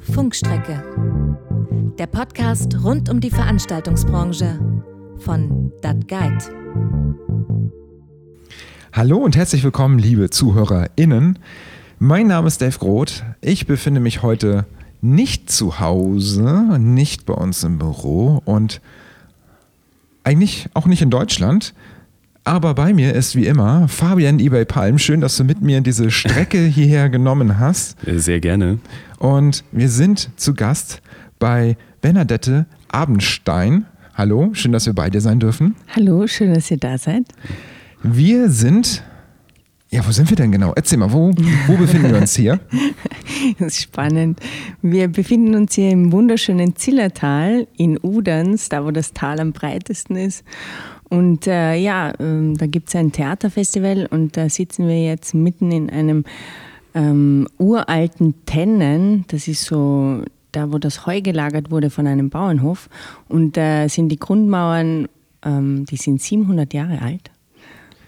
Funkstrecke. Der Podcast rund um die Veranstaltungsbranche von Dat Guide. Hallo und herzlich willkommen, liebe ZuhörerInnen. Mein Name ist Dave Groth. Ich befinde mich heute nicht zu Hause, nicht bei uns im Büro und eigentlich auch nicht in Deutschland. Aber bei mir ist wie immer Fabian eBay Palm. Schön, dass du mit mir diese Strecke hierher genommen hast. Sehr gerne. Und wir sind zu Gast bei Bernadette Abendstein. Hallo, schön, dass wir bei dir sein dürfen. Hallo, schön, dass ihr da seid. Wir sind. Ja, wo sind wir denn genau? Erzähl mal, wo, wo befinden wir uns hier? Das ist spannend. Wir befinden uns hier im wunderschönen Zillertal in Uderns, da wo das Tal am breitesten ist. Und äh, ja, äh, da gibt es ein Theaterfestival und da sitzen wir jetzt mitten in einem ähm, uralten Tennen. Das ist so da, wo das Heu gelagert wurde von einem Bauernhof. Und da äh, sind die Grundmauern, ähm, die sind 700 Jahre alt.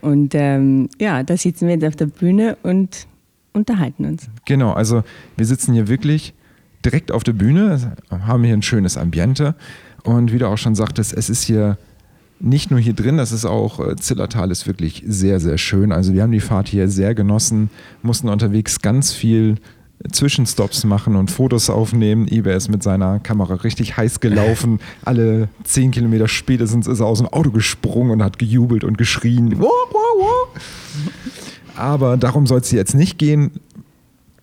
Und ähm, ja, da sitzen wir jetzt auf der Bühne und unterhalten uns. Genau, also wir sitzen hier wirklich direkt auf der Bühne, haben hier ein schönes Ambiente. Und wie du auch schon sagtest, es ist hier nicht nur hier drin, das ist auch, äh, Zillertal ist wirklich sehr, sehr schön. Also wir haben die Fahrt hier sehr genossen, mussten unterwegs ganz viel Zwischenstops machen und Fotos aufnehmen. Ibe ist mit seiner Kamera richtig heiß gelaufen. Alle zehn Kilometer spätestens ist er aus dem Auto gesprungen und hat gejubelt und geschrien. Aber darum soll es jetzt nicht gehen.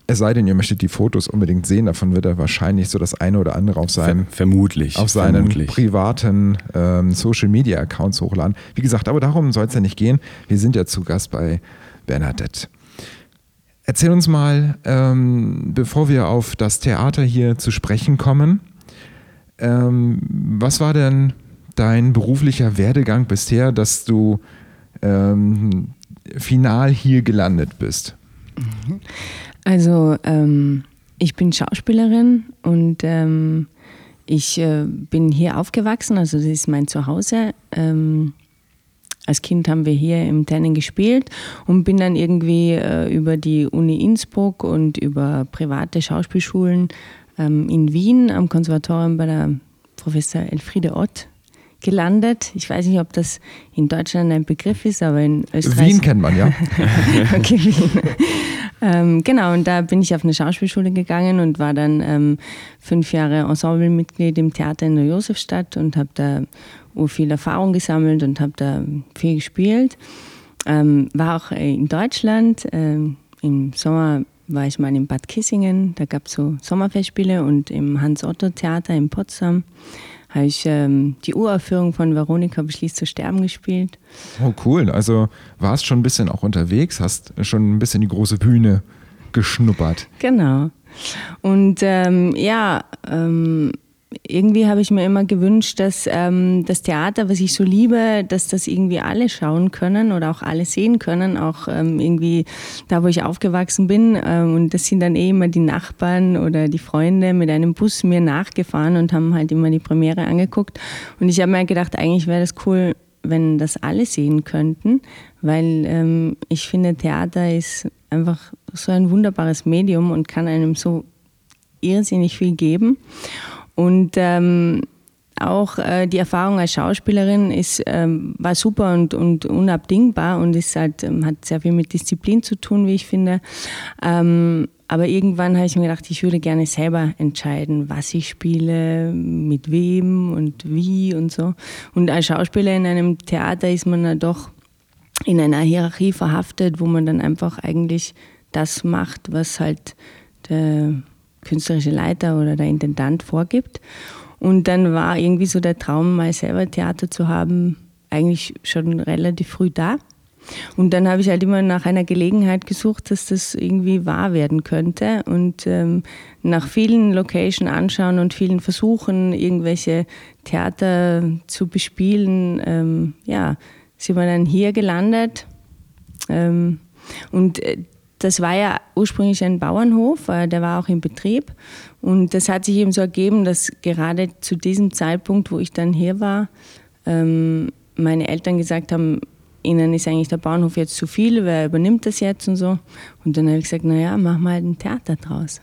Es sei denn, ihr möchtet die Fotos unbedingt sehen, davon wird er wahrscheinlich so das eine oder andere auf seinem vermutlich auf seinen vermutlich. privaten ähm, Social Media Accounts hochladen. Wie gesagt, aber darum soll es ja nicht gehen. Wir sind ja zu Gast bei Bernadette. Erzähl uns mal, ähm, bevor wir auf das Theater hier zu sprechen kommen, ähm, was war denn dein beruflicher Werdegang bisher, dass du ähm, final hier gelandet bist? Also ähm, ich bin Schauspielerin und ähm, ich äh, bin hier aufgewachsen, also das ist mein Zuhause. Ähm, als Kind haben wir hier im Tennen gespielt und bin dann irgendwie äh, über die Uni Innsbruck und über private Schauspielschulen ähm, in Wien am Konservatorium bei der Professor Elfriede Ott gelandet. Ich weiß nicht, ob das in Deutschland ein Begriff ist, aber in Österreich. Wien kennt man, ja. okay, Wien. ähm, genau, und da bin ich auf eine Schauspielschule gegangen und war dann ähm, fünf Jahre Ensemblemitglied im Theater in der Josefstadt und habe da viel Erfahrung gesammelt und habe da viel gespielt. Ähm, war auch in Deutschland. Ähm, Im Sommer war ich mal in Bad Kissingen. Da gab es so Sommerfestspiele und im Hans-Otto-Theater in Potsdam habe ich ähm, die Uraufführung von Veronika beschließt zu sterben gespielt. Oh, cool. Also warst schon ein bisschen auch unterwegs, hast schon ein bisschen die große Bühne geschnuppert. Genau. Und ähm, ja, ähm, irgendwie habe ich mir immer gewünscht, dass ähm, das Theater, was ich so liebe, dass das irgendwie alle schauen können oder auch alle sehen können, auch ähm, irgendwie da, wo ich aufgewachsen bin. Ähm, und das sind dann eh immer die Nachbarn oder die Freunde mit einem Bus mir nachgefahren und haben halt immer die Premiere angeguckt. Und ich habe mir gedacht, eigentlich wäre das cool, wenn das alle sehen könnten, weil ähm, ich finde, Theater ist einfach so ein wunderbares Medium und kann einem so irrsinnig viel geben. Und ähm, auch äh, die Erfahrung als Schauspielerin ist, ähm, war super und, und unabdingbar und ist halt, ähm, hat sehr viel mit Disziplin zu tun, wie ich finde. Ähm, aber irgendwann habe ich mir gedacht, ich würde gerne selber entscheiden, was ich spiele, mit wem und wie und so. Und als Schauspieler in einem Theater ist man ja doch in einer Hierarchie verhaftet, wo man dann einfach eigentlich das macht, was halt der künstlerische Leiter oder der Intendant vorgibt. Und dann war irgendwie so der Traum, mal selber Theater zu haben, eigentlich schon relativ früh da. Und dann habe ich halt immer nach einer Gelegenheit gesucht, dass das irgendwie wahr werden könnte. Und ähm, nach vielen Location anschauen und vielen Versuchen, irgendwelche Theater zu bespielen, ähm, ja, sind wir dann hier gelandet. Ähm, und äh, das war ja ursprünglich ein Bauernhof, äh, der war auch in Betrieb. Und das hat sich eben so ergeben, dass gerade zu diesem Zeitpunkt, wo ich dann hier war, ähm, meine Eltern gesagt haben, ihnen ist eigentlich der Bauernhof jetzt zu viel, wer übernimmt das jetzt und so. Und dann habe ich gesagt, naja, mach mal ein Theater draus.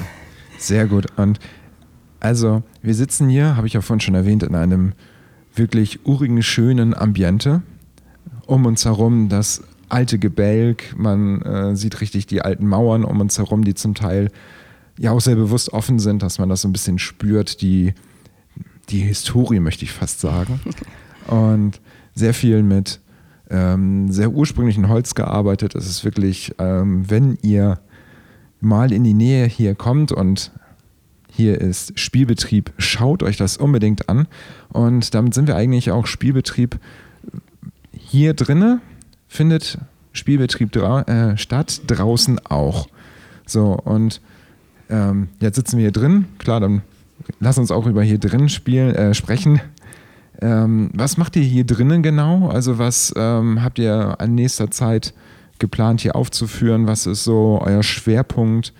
Sehr gut. Und also, wir sitzen hier, habe ich ja vorhin schon erwähnt, in einem wirklich urigen, schönen Ambiente. Um uns herum das alte Gebälk, man äh, sieht richtig die alten Mauern um uns herum, die zum Teil ja auch sehr bewusst offen sind, dass man das so ein bisschen spürt, die, die Historie, möchte ich fast sagen. Und sehr viel mit ähm, sehr ursprünglichen Holz gearbeitet. Es ist wirklich, ähm, wenn ihr mal in die Nähe hier kommt und hier ist Spielbetrieb, schaut euch das unbedingt an. Und damit sind wir eigentlich auch Spielbetrieb hier drinne, findet Spielbetrieb dra äh, statt, draußen auch. So, und ähm, jetzt sitzen wir hier drin. Klar, dann lass uns auch über hier drin spielen, äh, sprechen. Ähm, was macht ihr hier drinnen genau? Also was ähm, habt ihr in nächster Zeit geplant hier aufzuführen? Was ist so euer Schwerpunkt?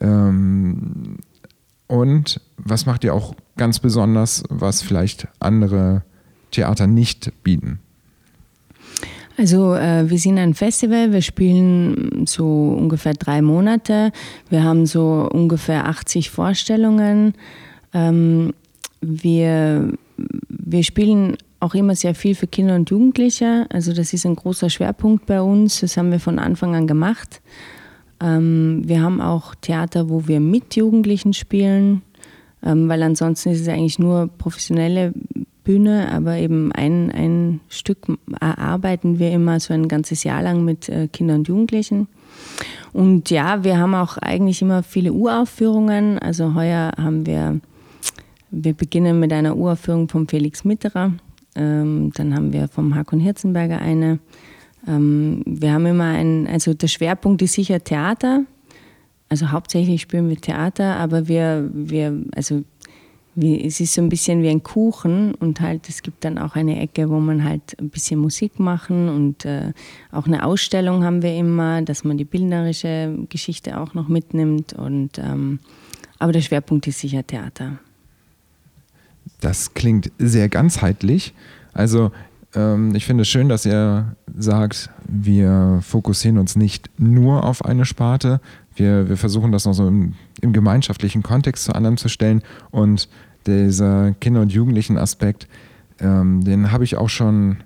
Ähm, und was macht ihr auch ganz besonders, was vielleicht andere Theater nicht bieten? Also äh, wir sind ein Festival, wir spielen so ungefähr drei Monate. Wir haben so ungefähr 80 Vorstellungen. Ähm, wir, wir spielen auch immer sehr viel für Kinder und Jugendliche. Also das ist ein großer Schwerpunkt bei uns. Das haben wir von Anfang an gemacht. Ähm, wir haben auch Theater, wo wir mit Jugendlichen spielen, ähm, weil ansonsten ist es eigentlich nur professionelle Bühne, aber eben ein, ein Stück erarbeiten wir immer so ein ganzes Jahr lang mit äh, Kindern und Jugendlichen. Und ja, wir haben auch eigentlich immer viele Uraufführungen. Also heuer haben wir, wir beginnen mit einer Uraufführung vom Felix Mitterer. Ähm, dann haben wir vom Hakon Hirzenberger eine. Ähm, wir haben immer ein, also der Schwerpunkt ist sicher Theater. Also hauptsächlich spielen wir Theater, aber wir, wir also wie, es ist so ein bisschen wie ein Kuchen und halt es gibt dann auch eine Ecke, wo man halt ein bisschen Musik machen und äh, auch eine Ausstellung haben wir immer, dass man die bildnerische Geschichte auch noch mitnimmt und ähm, aber der Schwerpunkt ist sicher Theater. Das klingt sehr ganzheitlich. Also ähm, ich finde es schön, dass ihr sagt, wir fokussieren uns nicht nur auf eine Sparte. Wir, wir versuchen das noch so im, im gemeinschaftlichen Kontext zu anderen zu stellen. Und dieser Kinder- und Jugendlichen-Aspekt, ähm, den habe ich auch schon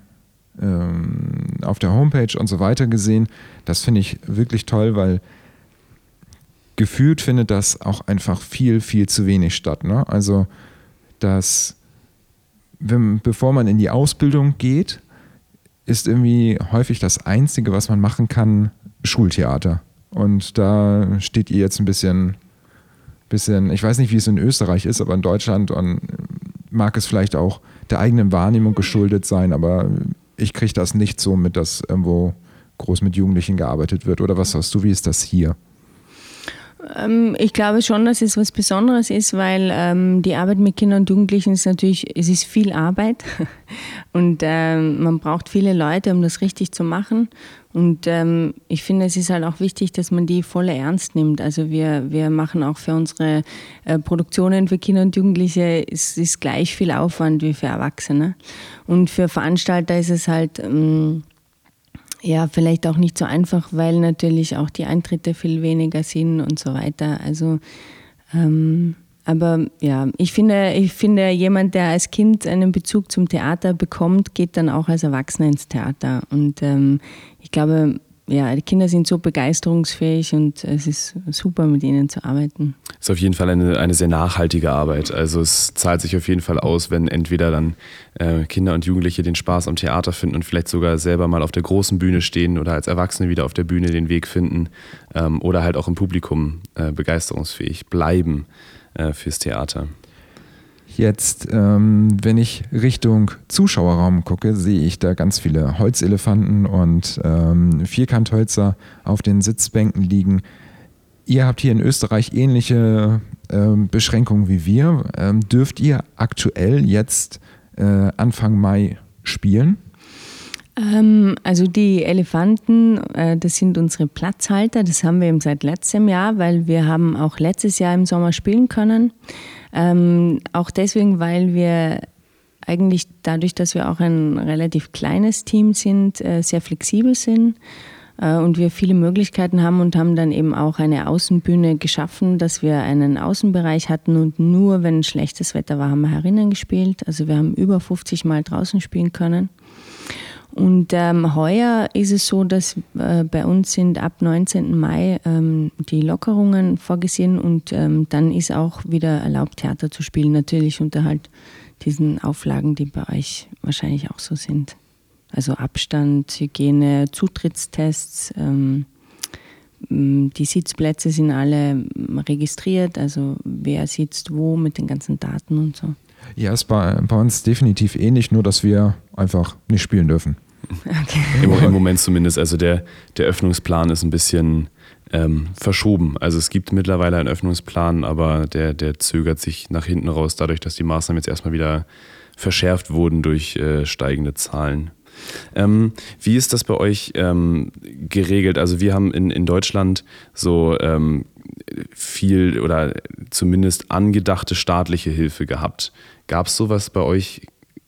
ähm, auf der Homepage und so weiter gesehen. Das finde ich wirklich toll, weil gefühlt findet das auch einfach viel, viel zu wenig statt. Ne? Also, dass wenn, bevor man in die Ausbildung geht, ist irgendwie häufig das Einzige, was man machen kann, Schultheater. Und da steht ihr jetzt ein bisschen, bisschen, ich weiß nicht, wie es in Österreich ist, aber in Deutschland und mag es vielleicht auch der eigenen Wahrnehmung geschuldet sein, aber ich kriege das nicht so mit, dass irgendwo groß mit Jugendlichen gearbeitet wird. Oder was sagst du, wie ist das hier? Ähm, ich glaube schon, dass es was Besonderes ist, weil ähm, die Arbeit mit Kindern und Jugendlichen ist natürlich, es ist viel Arbeit und ähm, man braucht viele Leute, um das richtig zu machen. Und ähm, ich finde, es ist halt auch wichtig, dass man die voll ernst nimmt. Also wir, wir machen auch für unsere äh, Produktionen für Kinder und Jugendliche, es ist gleich viel Aufwand wie für Erwachsene. Und für Veranstalter ist es halt ähm, ja, vielleicht auch nicht so einfach, weil natürlich auch die Eintritte viel weniger sind und so weiter. Also, ähm, aber ja, ich finde, ich finde, jemand, der als Kind einen Bezug zum Theater bekommt, geht dann auch als Erwachsener ins Theater. Und ähm, ich glaube, ja, die Kinder sind so begeisterungsfähig und es ist super, mit ihnen zu arbeiten. Es ist auf jeden Fall eine, eine sehr nachhaltige Arbeit. Also es zahlt sich auf jeden Fall aus, wenn entweder dann äh, Kinder und Jugendliche den Spaß am Theater finden und vielleicht sogar selber mal auf der großen Bühne stehen oder als Erwachsene wieder auf der Bühne den Weg finden ähm, oder halt auch im Publikum äh, begeisterungsfähig bleiben äh, fürs Theater. Jetzt, ähm, wenn ich Richtung Zuschauerraum gucke, sehe ich da ganz viele Holzelefanten und ähm, Vierkanthölzer auf den Sitzbänken liegen. Ihr habt hier in Österreich ähnliche ähm, Beschränkungen wie wir. Ähm, dürft ihr aktuell jetzt äh, Anfang Mai spielen? Ähm, also die Elefanten, äh, das sind unsere Platzhalter. Das haben wir eben seit letztem Jahr, weil wir haben auch letztes Jahr im Sommer spielen können. Ähm, auch deswegen, weil wir eigentlich dadurch, dass wir auch ein relativ kleines Team sind, äh, sehr flexibel sind. äh, und wir viele Möglichkeiten haben und haben dann eben auch eine Außenbühne geschaffen, dass wir einen Außenbereich hatten und nur wenn schlechtes Wetter war, haben wir herinnen gespielt. Also wir haben über 50 Mal draußen spielen können. Und ähm, heuer ist es so, dass äh, bei uns sind ab 19. Mai ähm, die Lockerungen vorgesehen und ähm, dann ist auch wieder erlaubt, Theater zu spielen. Natürlich unter halt diesen Auflagen, die bei euch wahrscheinlich auch so sind. Also Abstand, Hygiene, Zutrittstests. Ähm, die Sitzplätze sind alle registriert, also wer sitzt wo mit den ganzen Daten und so. Ja, ist bei, bei uns definitiv ähnlich, nur dass wir einfach nicht spielen dürfen. Okay. Im, Im, Moment zumindest. Also der, der Öffnungsplan ist ein bisschen ähm, verschoben. Also es gibt mittlerweile einen Öffnungsplan, aber der, der zögert sich nach hinten raus, dadurch, dass die Maßnahmen jetzt erstmal wieder verschärft wurden durch äh, steigende Zahlen. Ähm, wie ist das bei euch ähm, geregelt? Also wir haben in, in Deutschland so ähm, viel oder zumindest angedachte staatliche Hilfe gehabt. Gab es sowas bei euch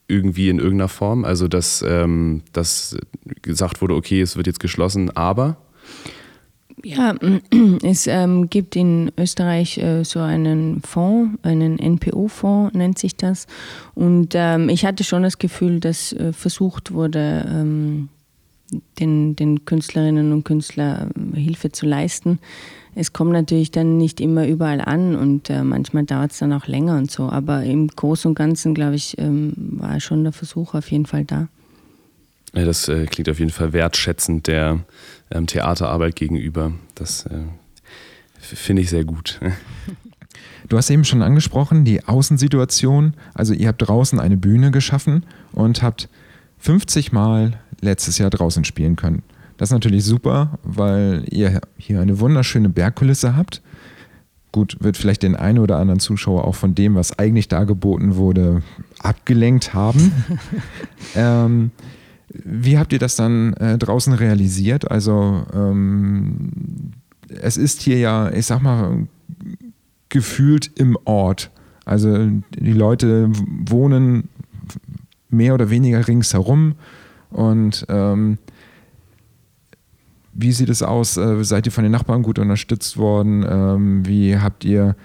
irgendwie in irgendeiner Form? Also dass, ähm, dass gesagt wurde, okay, es wird jetzt geschlossen, aber? Ja, es ähm, gibt in Österreich äh, so einen Fonds, einen NPO-Fonds nennt sich das. Und ähm, ich hatte schon das Gefühl, dass äh, versucht wurde, ähm, den, den Künstlerinnen und Künstlern äh, Hilfe zu leisten. Es kommt natürlich dann nicht immer überall an und äh, manchmal dauert es dann auch länger und so. Aber im Großen und Ganzen, glaube ich, ähm, war schon der Versuch auf jeden Fall da. Ja, das äh, klingt auf jeden Fall wertschätzend der ähm, Theaterarbeit gegenüber. Das äh, finde ich sehr gut. Du hast eben schon angesprochen, die Außensituation. Also ihr habt draußen eine Bühne geschaffen und habt 50 Mal letztes Jahr draußen spielen können. Das ist natürlich super, weil ihr hier eine wunderschöne Bergkulisse habt. Gut, wird vielleicht den einen oder anderen Zuschauer auch von dem, was eigentlich dargeboten wurde, abgelenkt haben. ähm, wie habt ihr das dann äh, draußen realisiert? Also ähm, es ist hier ja, ich sag mal, gefühlt im Ort. Also die Leute wohnen mehr oder weniger ringsherum und ähm, wie sieht es aus? Äh, seid ihr von den Nachbarn gut unterstützt worden? Ähm, wie habt ihr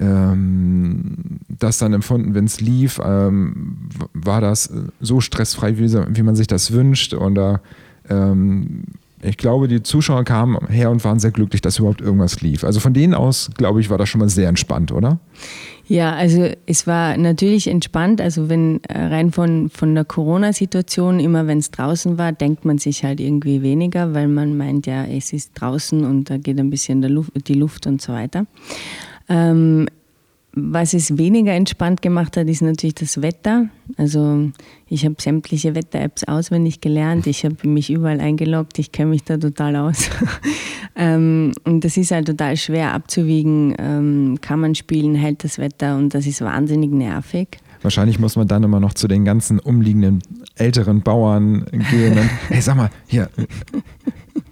ähm, das dann empfunden, wenn es lief? Ähm, war das so stressfrei, wie, wie, man sich das wünscht? Oder ähm, ich glaube, die Zuschauer kamen her und waren sehr glücklich, dass überhaupt irgendwas lief. Also von denen aus, glaube ich, war das schon mal sehr entspannt, oder? Ja, also es war natürlich entspannt. Also wenn äh, rein von, von der Corona-Situation, immer wenn es draußen war, denkt man sich halt irgendwie weniger, weil man meint ja, es ist draußen und da geht ein bisschen Luft, die Luft und so weiter. Ähm, was es weniger entspannt gemacht hat, ist natürlich das Wetter. Also ich habe sämtliche Wetter-Apps auswendig gelernt, ich habe mich überall eingeloggt, ich kenne mich da total aus. ähm, und das ist halt total schwer abzuwiegen, ähm, kann man spielen, hält das Wetter und das ist wahnsinnig nervig. Wahrscheinlich muss man dann immer noch zu den ganzen umliegenden älteren Bauern gehen und, hey, sag mal, hier,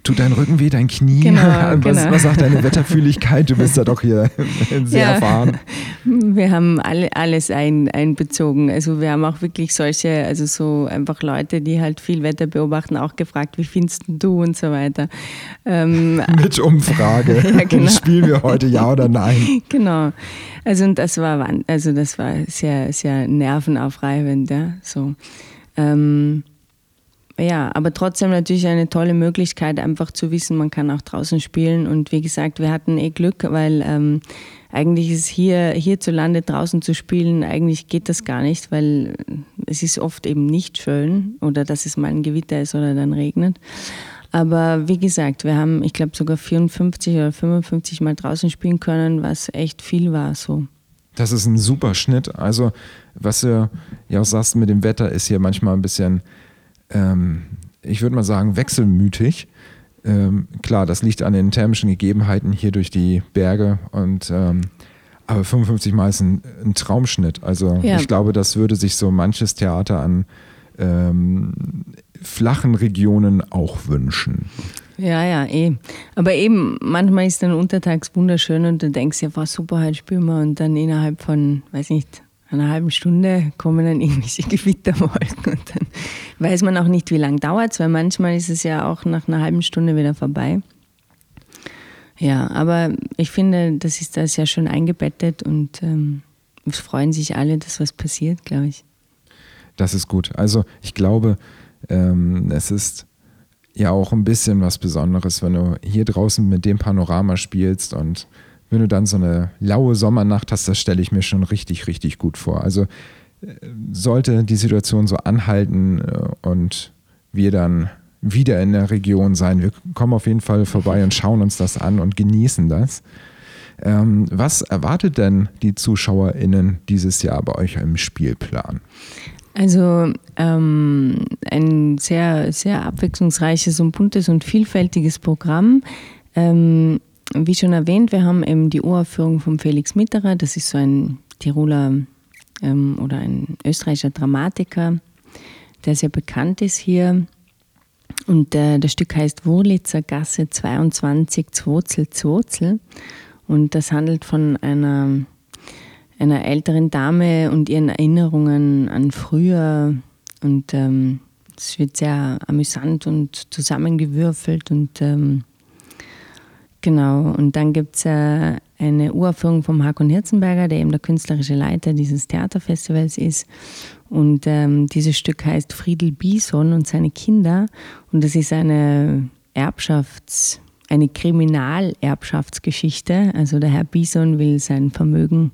tut dein Rücken weh, dein Knie? Genau, was, genau. was sagt deine Wetterfühligkeit? Du bist ja doch hier sehr ja, erfahren. Wir haben alle, alles ein, einbezogen. Also wir haben auch wirklich solche, also so einfach Leute, die halt viel Wetter beobachten, auch gefragt, wie findest du und so weiter. Ähm, Mit Umfrage. ja, genau. Spielen wir heute ja oder nein? Genau. Also und das war, also das war sehr, sehr nervenaufreibend, ja. So. Ähm, ja, aber trotzdem natürlich eine tolle Möglichkeit, einfach zu wissen, man kann auch draußen spielen. Und wie gesagt, wir hatten eh Glück, weil ähm, eigentlich ist hier hierzulande draußen zu spielen, eigentlich geht das gar nicht, weil es ist oft eben nicht schön oder dass es mal ein Gewitter ist oder dann regnet. Aber wie gesagt, wir haben, ich glaube, sogar 54 oder 55 Mal draußen spielen können, was echt viel war so. Das ist ein super Schnitt. Also, was du ja auch sagst mit dem Wetter, ist hier manchmal ein bisschen, ähm, ich würde mal sagen, wechselmütig. Ähm, klar, das liegt an den thermischen Gegebenheiten hier durch die Berge und ähm, aber 55 Mal ist ein, ein Traumschnitt. Also ja. ich glaube, das würde sich so manches Theater an ähm, flachen Regionen auch wünschen. Ja, ja, eh. Aber eben, manchmal ist dann untertags wunderschön und du denkst ja, war super, halt spüren wir. Und dann innerhalb von, weiß nicht, einer halben Stunde kommen dann irgendwelche Gewitterwolken und dann weiß man auch nicht, wie lange dauert es, weil manchmal ist es ja auch nach einer halben Stunde wieder vorbei. Ja, aber ich finde, das ist da sehr schön eingebettet und ähm, es freuen sich alle, dass was passiert, glaube ich. Das ist gut. Also ich glaube, ähm, es ist ja auch ein bisschen was Besonderes, wenn du hier draußen mit dem Panorama spielst und wenn du dann so eine laue Sommernacht hast, das stelle ich mir schon richtig, richtig gut vor. Also äh, sollte die Situation so anhalten äh, und wir dann wieder in der Region sein, wir kommen auf jeden Fall vorbei und schauen uns das an und genießen das. Ähm, was erwartet denn die ZuschauerInnen dieses Jahr bei euch im Spielplan? Also ähm, ein sehr, sehr abwechslungsreiches und buntes und vielfältiges Programm. Ähm, wie schon erwähnt, wir haben eben die Uraufführung von Felix Mitterer. Das ist so ein Tiroler ähm, oder ein österreichischer Dramatiker, der sehr bekannt ist hier. Und äh, das Stück heißt Wurlitzer Gasse 22, Zwotzel, Zwotzel. Und das handelt von einer einer älteren Dame und ihren Erinnerungen an früher. Und ähm, es wird sehr amüsant und zusammengewürfelt. Und ähm, genau, und dann gibt es äh, eine Uraufführung vom Hakon Hirzenberger, der eben der künstlerische Leiter dieses Theaterfestivals ist. Und ähm, dieses Stück heißt Friedel Bison und seine Kinder. Und das ist eine Erbschafts-, eine Kriminalerbschaftsgeschichte. Also der Herr Bison will sein Vermögen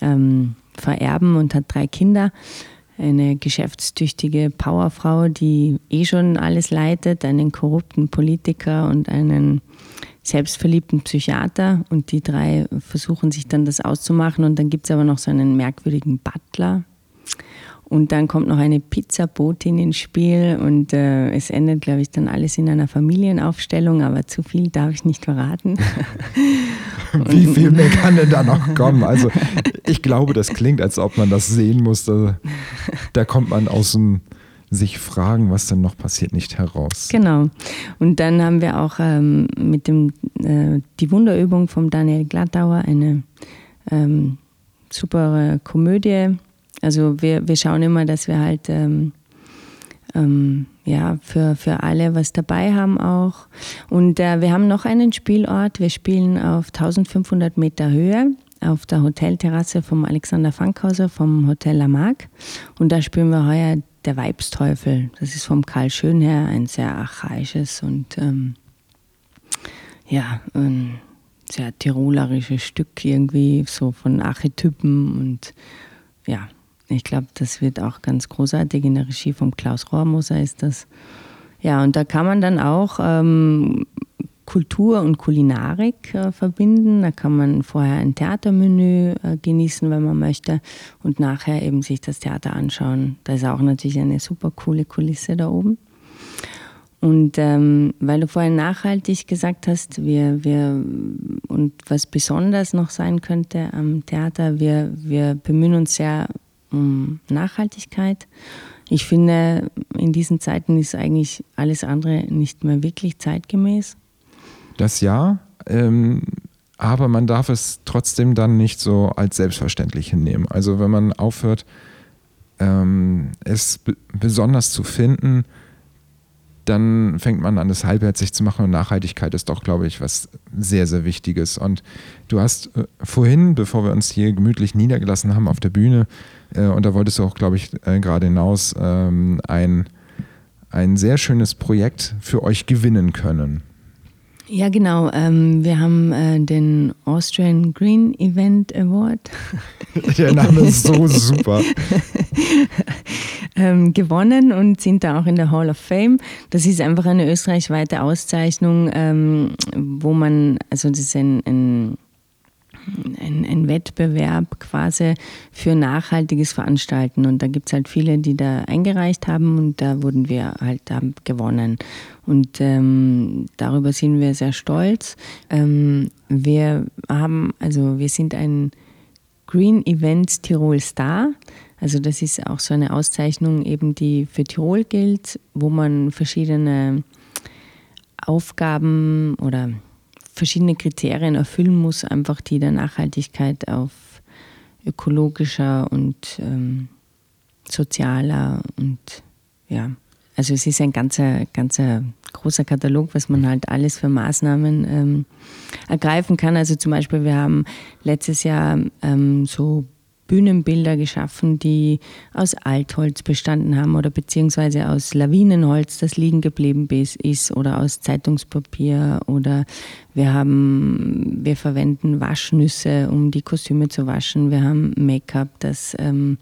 ähm, vererben und hat drei Kinder. Eine geschäftstüchtige Powerfrau, die eh schon alles leitet, einen korrupten Politiker und einen selbstverliebten Psychiater. Und die drei versuchen sich dann das auszumachen. Und dann gibt es aber noch so einen merkwürdigen Butler, und dann kommt noch eine Pizzabotin ins Spiel und äh, es endet, glaube ich, dann alles in einer Familienaufstellung, aber zu viel darf ich nicht verraten. Wie viel mehr kann denn da noch kommen? Also ich glaube, das klingt, als ob man das sehen muss. Da, da kommt man aus dem sich fragen, was denn noch passiert, nicht heraus. Genau. Und dann haben wir auch ähm, mit dem äh, die Wunderübung von Daniel Glattauer eine ähm, super Komödie also wir, wir schauen immer, dass wir halt ähm, ähm, ja, für, für alle was dabei haben auch. Und äh, wir haben noch einen Spielort. Wir spielen auf 1500 Meter Höhe auf der Hotelterrasse vom Alexander Fankhauser vom Hotel Lamarck. Und da spielen wir heuer der Weibsteufel. Das ist vom Karl Schönherr ein sehr archaisches und ähm, ja, ein sehr tirolerisches Stück irgendwie, so von Archetypen und ja, ich glaube, das wird auch ganz großartig. In der Regie vom Klaus Rohrmoser ist das. Ja, und da kann man dann auch ähm, Kultur und Kulinarik äh, verbinden. Da kann man vorher ein Theatermenü äh, genießen, wenn man möchte, und nachher eben sich das Theater anschauen. Da ist auch natürlich eine super coole Kulisse da oben. Und ähm, weil du vorhin nachhaltig gesagt hast, wir, wir und was besonders noch sein könnte am Theater, wir, wir bemühen uns sehr um Nachhaltigkeit. Ich finde, in diesen Zeiten ist eigentlich alles andere nicht mehr wirklich zeitgemäß. Das ja, ähm, aber man darf es trotzdem dann nicht so als selbstverständlich hinnehmen. Also wenn man aufhört, ähm, es besonders zu finden, dann fängt man an, das halbherzig zu machen. Und Nachhaltigkeit ist doch, glaube ich, was sehr, sehr Wichtiges. Und du hast äh, vorhin, bevor wir uns hier gemütlich niedergelassen haben auf der Bühne, äh, und da wolltest du auch, glaube ich, äh, gerade hinaus, ähm, ein, ein sehr schönes Projekt für euch gewinnen können. Ja, genau. Ähm, wir haben äh, den Austrian Green Event Award. Der Name ist so super. ähm, gewonnen und sind da auch in der Hall of Fame. Das ist einfach eine österreichweite Auszeichnung, ähm, wo man, also das ist ein, ein ein, ein, Wettbewerb quasi für nachhaltiges Veranstalten. Und da gibt es halt viele, die da eingereicht haben und da wurden wir halt haben gewonnen. Und ähm, darüber sind wir sehr stolz. Ähm, wir haben, also wir sind ein Green Events Tirol Star. Also das ist auch so eine Auszeichnung eben, die für Tirol gilt, wo man verschiedene Aufgaben oder verschiedene Kriterien erfüllen muss, einfach die der Nachhaltigkeit auf ökologischer und ähm, sozialer und ja. also es ist ein ganzer, ganzer großer Katalog, was man halt alles für Maßnahmen ähm, ergreifen kann. Also zum Beispiel, wir haben letztes Jahr ähm, so Bühnenbilder geschaffen, die aus Altholz bestanden haben oder beziehungsweise aus Lawinenholz, das liegen geblieben ist oder aus Zeitungspapier oder wir haben, wir verwenden Waschnüsse, um die Kostüme zu waschen. Wir haben Make-up, das ähm,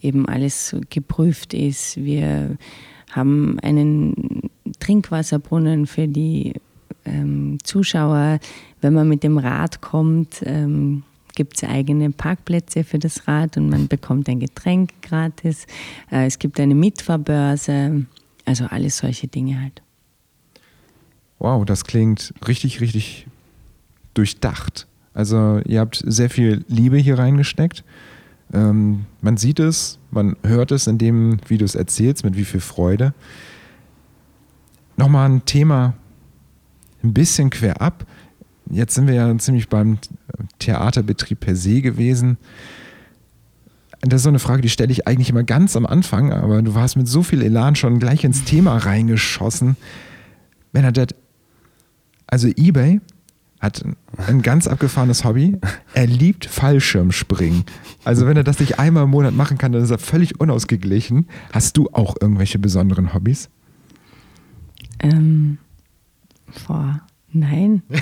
eben alles geprüft ist. Wir haben einen Trinkwasserbrunnen für die ähm, Zuschauer. Wenn man mit dem Rad kommt, ähm, gibt es eigene Parkplätze für das Rad und man bekommt ein Getränk gratis. Äh, es gibt eine Mitfahrbörse, also alles solche Dinge halt. Wow, das klingt richtig, richtig durchdacht. Also ihr habt sehr viel Liebe hier reingesteckt. Ähm, man sieht es, man hört es in dem, wie du es erzählst, mit wie viel Freude. Nochmal ein Thema ein bisschen quer ab. Jetzt sind wir ja ziemlich beim Theaterbetrieb per se gewesen. Das ist so eine Frage, die stelle ich eigentlich immer ganz am Anfang, aber du warst mit so viel Elan schon gleich ins Thema reingeschossen. Bernadette, also eBay hat ein ganz abgefahrenes Hobby. Er liebt Fallschirmspringen. Also wenn er das nicht einmal im Monat machen kann, dann ist er völlig unausgeglichen. Hast du auch irgendwelche besonderen Hobbys? Ähm, boah, nein.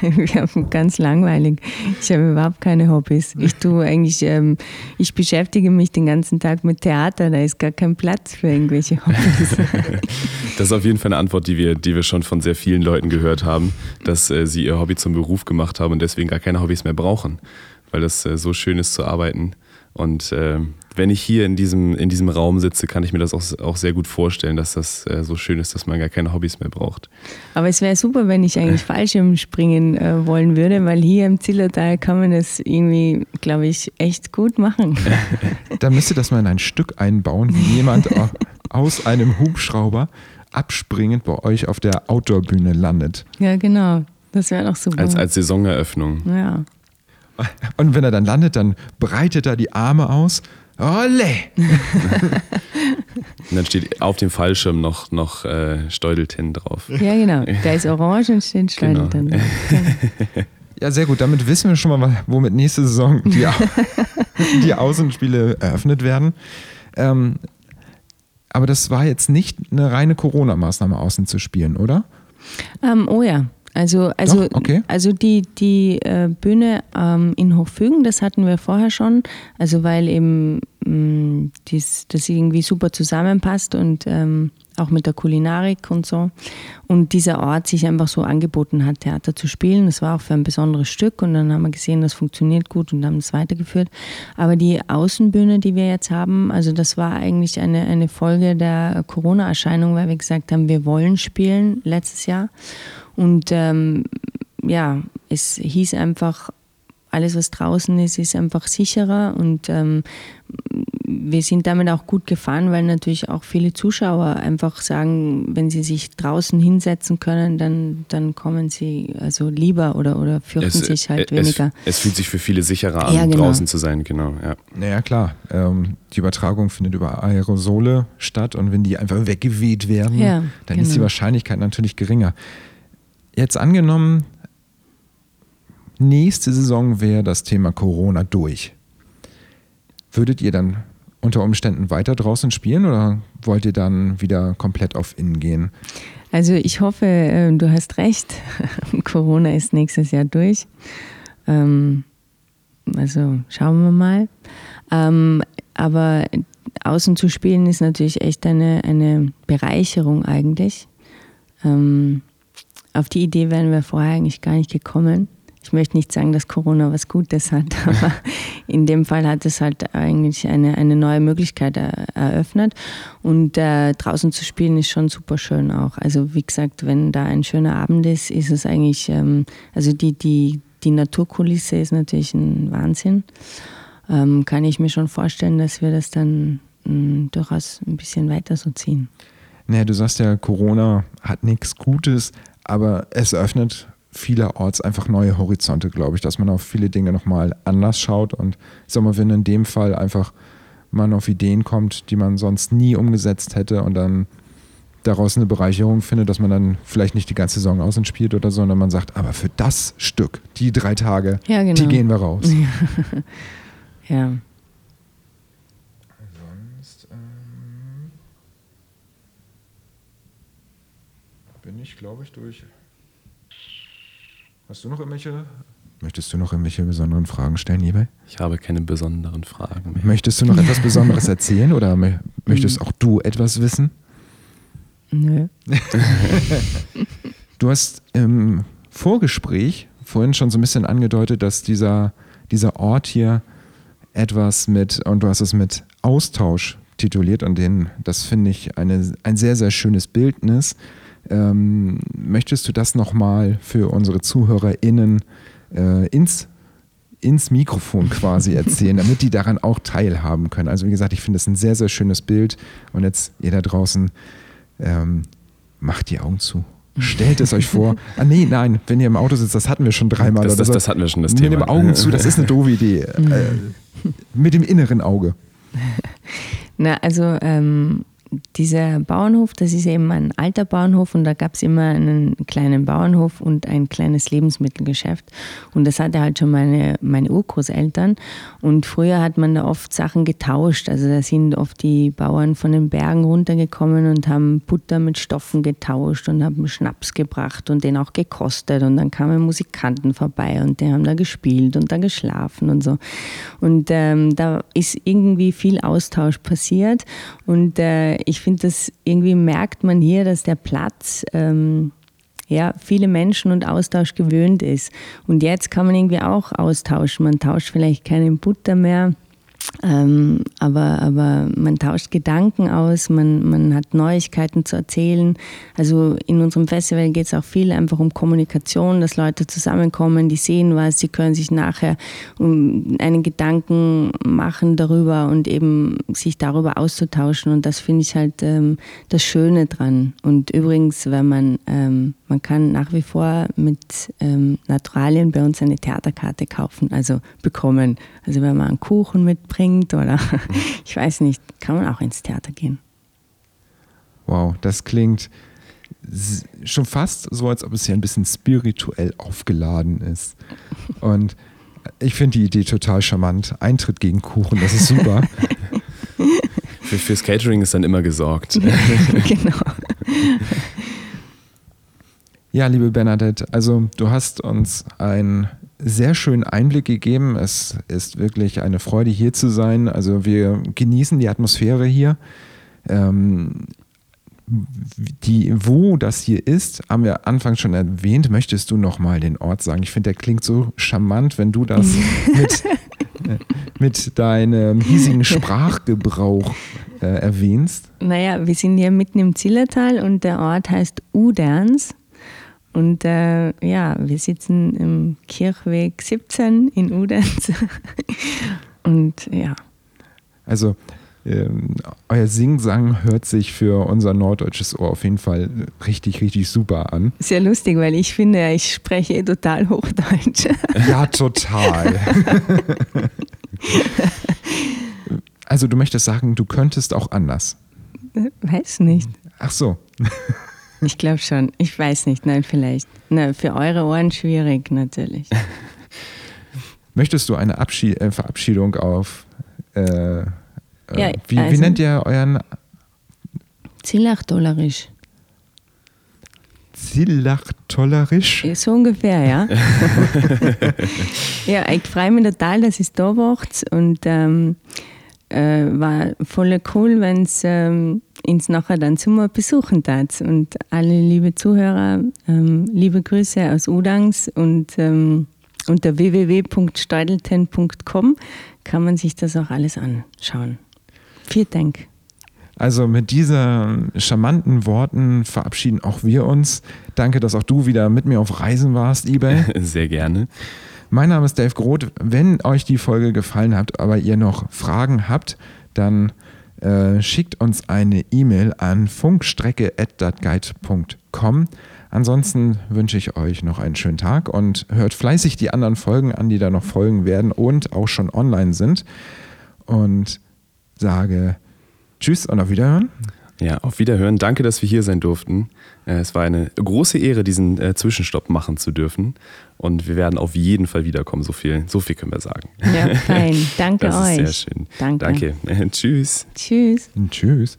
Wir haben ganz langweilig. Ich habe überhaupt keine Hobbys. Ich tue eigentlich, ähm, ich beschäftige mich den ganzen Tag mit Theater. Da ist gar kein Platz für irgendwelche Hobbys. Das ist auf jeden Fall eine Antwort, die wir, die wir schon von sehr vielen Leuten gehört haben, dass äh, sie ihr Hobby zum Beruf gemacht haben und deswegen gar keine Hobbys mehr brauchen, weil das äh, so schön ist zu arbeiten. Und äh, wenn ich hier in diesem, in diesem Raum sitze, kann ich mir das auch, auch sehr gut vorstellen, dass das äh, so schön ist, dass man gar keine Hobbys mehr braucht. Aber es wäre super, wenn ich eigentlich Fallschirmspringen äh, wollen würde, weil hier im Zillertal kann man das irgendwie, glaube ich, echt gut machen. da müsste das mal in ein Stück einbauen, wie jemand aus einem Hubschrauber abspringend bei euch auf der Outdoor-Bühne landet. Ja, genau. Das wäre doch super. Als, als Saisoneröffnung. Ja. Und wenn er dann landet, dann breitet er die Arme aus. Olle! und dann steht auf dem Fallschirm noch, noch äh, Steudeltin drauf. Ja, genau. Der ist orange und steht Steudeltin. Genau. Ja, sehr gut. Damit wissen wir schon mal, womit nächste Saison die, die Außenspiele eröffnet werden. Ähm, aber das war jetzt nicht eine reine Corona-Maßnahme, außen zu spielen, oder? Ähm, oh ja, also, also, Doch, okay. also die, die äh, Bühne ähm, in Hochfügen, das hatten wir vorher schon, also weil eben mh, mm, dies, das irgendwie super zusammenpasst und ähm, auch mit der Kulinarik und so. Und dieser Ort sich einfach so angeboten hat, Theater zu spielen. Das war auch für ein besonderes Stück und dann haben wir gesehen, das funktioniert gut und haben es weitergeführt. Aber die Außenbühne, die wir jetzt haben, also das war eigentlich eine, eine Folge der Corona-Erscheinung, weil wir gesagt haben, wir wollen spielen letztes Jahr. Und ähm, ja, es hieß einfach, alles, was draußen ist, ist einfach sicherer und ähm, wir sind damit auch gut gefahren, weil natürlich auch viele Zuschauer einfach sagen, wenn sie sich draußen hinsetzen können, dann, dann kommen sie also lieber oder, oder fürchten es, sich halt es, weniger. Es fühlt sich für viele sicherer an, ja, genau. draußen zu sein, genau. Ja. Naja, klar. Ähm, die Übertragung findet über Aerosole statt und wenn die einfach weggeweht werden, ja, dann genau. ist die genau. Wahrscheinlichkeit natürlich geringer. Jetzt angenommen, nächste Saison wäre das Thema Corona durch. Würdet ihr dann unter Umständen weiter draußen spielen oder wollt ihr dann wieder komplett auf Innen gehen? Also ich hoffe, ähm, du hast recht. Corona ist nächstes Jahr durch. Ähm, also schauen wir mal. Ähm, aber außen zu spielen ist natürlich echt eine, eine Bereicherung eigentlich auf die Idee wären wir vorher eigentlich gar nicht gekommen. Ich möchte nicht sagen, dass Corona was Gutes hat, aber in dem Fall hat es halt eigentlich eine, eine neue Möglichkeit eröffnet. Und äh, draußen zu spielen ist schon super schön auch. Also wie gesagt, wenn da ein schöner Abend ist, ist es eigentlich, ähm, also die, die, die Naturkulisse ist natürlich ein Wahnsinn. Ähm, kann ich mir schon vorstellen, dass wir das dann mh, mm, durchaus ein bisschen weiter so ziehen. Naja, du sagst ja, Corona hat nichts Gutes, aber es öffnet vielerorts einfach neue Horizonte, glaube ich, dass man auf viele Dinge nochmal anders schaut. Und ich sag mal, wenn in dem Fall einfach man auf Ideen kommt, die man sonst nie umgesetzt hätte und dann daraus eine Bereicherung findet, dass man dann vielleicht nicht die ganze Saison außen spielt oder so, sondern man sagt, aber für das Stück, die drei Tage, Ja, genau. die gehen wir raus. Ja. Sonst ähm, bin ich, glaube ich, durch. Hast du noch irgendwelche? Möchtest du noch irgendwelche besonderen Fragen stellen, eBay? Ich habe keine besonderen Fragen mehr. Möchtest du noch etwas Besonderes erzählen oder mö- möchtest auch du etwas wissen? Nö. Du hast im Vorgespräch vorhin schon so ein bisschen angedeutet, dass dieser, dieser Ort hier etwas mit, und du hast es mit Austausch tituliert und den, das finde ich eine, ein sehr, sehr schönes Bildnis. Ähm, möchtest du das nochmal für unsere ZuhörerInnen äh, ins, ins Mikrofon quasi erzählen, damit die daran auch teilhaben können? Also wie gesagt, ich finde das ein sehr, sehr schönes Bild und jetzt ihr da draußen ähm, macht die Augen zu. Stellt es euch vor. Ah, nee, nein, wenn ihr im Auto sitzt, das hatten wir schon dreimal. Das- oder das- so. das hatten wir schon, das Mit Thema. dem Augen zu, das ist eine doofe Idee. äh, mit dem inneren Auge. Na, also ähm, dieser Bauernhof, das ist eben ein alter Bauernhof und da gab es immer einen kleinen Bauernhof und ein kleines Lebensmittelgeschäft. Und das hatte halt schon meine, meine Urgroßeltern. Und früher hat man da oft Sachen getauscht. Also da sind oft die Bauern von den Bergen runtergekommen und haben Butter mit Stoffen getauscht und haben Schnaps gebracht und den auch gekostet. Und dann kamen Musikanten vorbei und die haben da gespielt und da geschlafen und so. Und ähm, da ist irgendwie viel Austausch passiert. Und äh, ich finde, das irgendwie merkt man hier, dass der Platz ähm, ja, viele Menschen und Austausch gewöhnt ist. Und jetzt kann man irgendwie auch austauschen. Man tauscht vielleicht keine Butter mehr. Ähm, aber, aber man tauscht Gedanken aus, man, man hat Neuigkeiten zu erzählen. Also in unserem Festival geht es auch viel einfach um Kommunikation, dass Leute zusammenkommen, die sehen was, die können sich nachher einen Gedanken machen darüber und eben sich darüber auszutauschen. Und das finde ich halt ähm, das Schöne dran. Und übrigens, wenn man, ähm, man kann nach wie vor mit ähm, Naturalien bei uns eine Theaterkarte kaufen, also bekommen. Also wenn man einen Kuchen mitbringt oder ich weiß nicht, kann man auch ins Theater gehen. Wow, das klingt schon fast so, als ob es hier ein bisschen spirituell aufgeladen ist. Und ich finde die Idee total charmant. Eintritt gegen Kuchen, das ist super. Für, fürs Catering ist dann immer gesorgt. genau. Ja, liebe Bernadette, also du hast uns einen sehr schönen Einblick gegeben. Es ist wirklich eine Freude, hier zu sein. Also wir genießen die Atmosphäre hier. Ähm, die, wo das hier ist, haben wir anfangs schon erwähnt. Möchtest du noch mal den Ort sagen? Ich finde, der klingt so charmant, wenn du das mit, mit deinem hiesigen Sprachgebrauch äh, erwähnst. Naja, wir sind hier mitten im Zillertal und der Ort heißt Uderns. Und äh, ja, wir sitzen im Kirchweg 17 in Uderns. und ja, Also ähm, euer Singsang hört sich für unser norddeutsches Ohr auf jeden Fall richtig, richtig super an. sehr lustig, weil ich finde, ich spreche eh total Hochdeutsch. Ja, total. also du möchtest sagen, du könntest auch anders. Weiß nicht. Ach so. Ich glaube schon. Ich weiß nicht. Nein, vielleicht. Na, für eure Ohren schwierig, natürlich. Möchtest du eine Abschied äh, Verabschiedung auf äh, äh, Ja, wie, wie also- nennt ihr euren Zillachdollerisch. Zillachtollerisch? So ungefähr, ja. ja, ich freue mich total, dass es da wacht und ähm, äh, war voll cool, wenn es ähm, uns nachher dann Sommer besuchen tat. Und alle liebe Zuhörer, ähm, liebe Grüße aus Udangs und ähm, unter www.steudelten.com kann man sich das auch alles anschauen. Vielen Dank. Also mit diesen charmanten Worten verabschieden auch wir uns. Danke, dass auch du wieder mit mir auf Reisen warst, eBay. Sehr gerne. Mein Name ist Dave Groth. Wenn euch die Folge gefallen hat, aber ihr noch Fragen habt, dann äh, schickt uns eine E-Mail an funkstrecke.datguide.com. Ansonsten wünsche ich euch noch einen schönen Tag und hört fleißig die anderen Folgen an, die da noch folgen werden und auch schon online sind. Und sage Tschüss und auf Wiederhören. Ja, auf Wiederhören. Danke, dass wir hier sein durften. Äh, es war eine große Ehre, diesen äh, Zwischenstopp machen zu dürfen. Und wir werden auf jeden Fall wiederkommen. So viel, so viel können wir sagen. Ja, fein. Danke das euch. Ist sehr schön. Danke. Danke. Tschüss. Tschüss. Tschüss.